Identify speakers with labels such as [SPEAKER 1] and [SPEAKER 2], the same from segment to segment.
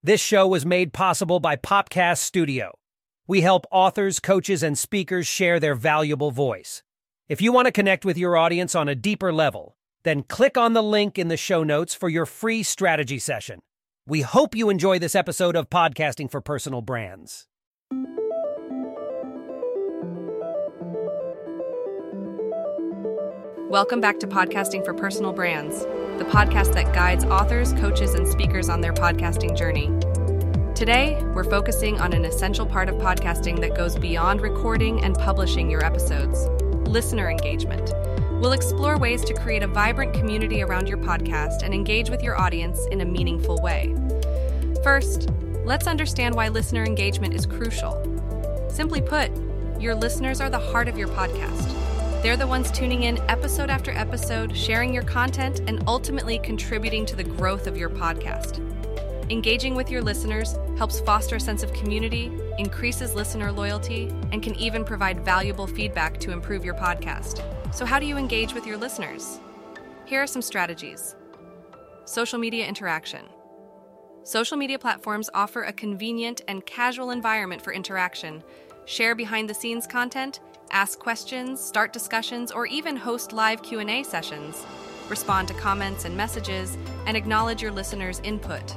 [SPEAKER 1] This show was made possible by Popcast Studio. We help authors, coaches, and speakers share their valuable voice. If you want to connect with your audience on a deeper level, then click on the link in the show notes for your free strategy session. We hope you enjoy this episode of Podcasting for Personal Brands.
[SPEAKER 2] Welcome back to Podcasting for Personal Brands, the podcast that guides authors, coaches, and speakers on their podcasting journey. Today, we're focusing on an essential part of podcasting that goes beyond recording and publishing your episodes listener engagement. We'll explore ways to create a vibrant community around your podcast and engage with your audience in a meaningful way. First, let's understand why listener engagement is crucial. Simply put, your listeners are the heart of your podcast. They're the ones tuning in episode after episode, sharing your content, and ultimately contributing to the growth of your podcast. Engaging with your listeners helps foster a sense of community, increases listener loyalty, and can even provide valuable feedback to improve your podcast. So, how do you engage with your listeners? Here are some strategies Social media interaction. Social media platforms offer a convenient and casual environment for interaction. Share behind the scenes content ask questions, start discussions, or even host live Q&A sessions. Respond to comments and messages and acknowledge your listeners' input.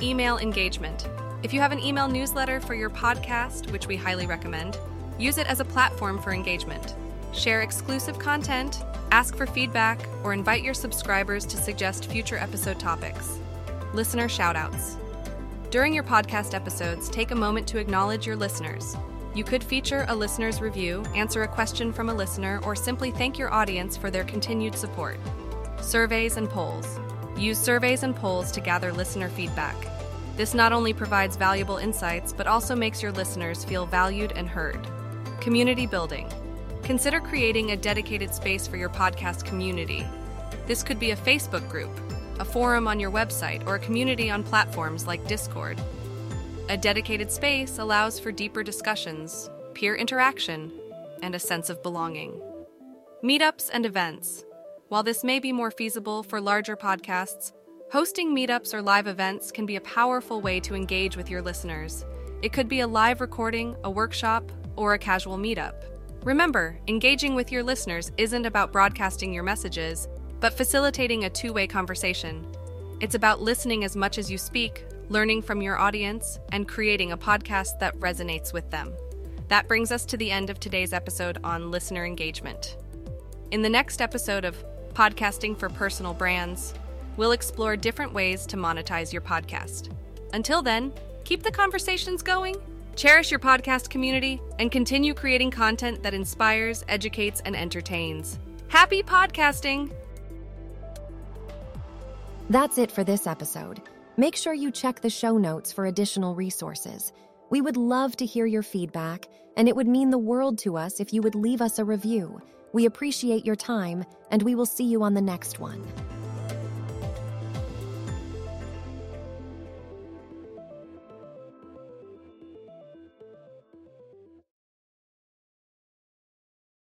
[SPEAKER 2] Email engagement. If you have an email newsletter for your podcast, which we highly recommend, use it as a platform for engagement. Share exclusive content, ask for feedback, or invite your subscribers to suggest future episode topics. Listener shoutouts. During your podcast episodes, take a moment to acknowledge your listeners. You could feature a listener's review, answer a question from a listener, or simply thank your audience for their continued support. Surveys and polls. Use surveys and polls to gather listener feedback. This not only provides valuable insights, but also makes your listeners feel valued and heard. Community building. Consider creating a dedicated space for your podcast community. This could be a Facebook group, a forum on your website, or a community on platforms like Discord. A dedicated space allows for deeper discussions, peer interaction, and a sense of belonging. Meetups and events. While this may be more feasible for larger podcasts, hosting meetups or live events can be a powerful way to engage with your listeners. It could be a live recording, a workshop, or a casual meetup. Remember, engaging with your listeners isn't about broadcasting your messages, but facilitating a two way conversation. It's about listening as much as you speak, learning from your audience, and creating a podcast that resonates with them. That brings us to the end of today's episode on listener engagement. In the next episode of Podcasting for Personal Brands, we'll explore different ways to monetize your podcast. Until then, keep the conversations going, cherish your podcast community, and continue creating content that inspires, educates, and entertains. Happy podcasting!
[SPEAKER 3] That's it for this episode. Make sure you check the show notes for additional resources. We would love to hear your feedback, and it would mean the world to us if you would leave us a review. We appreciate your time, and we will see you on the next one.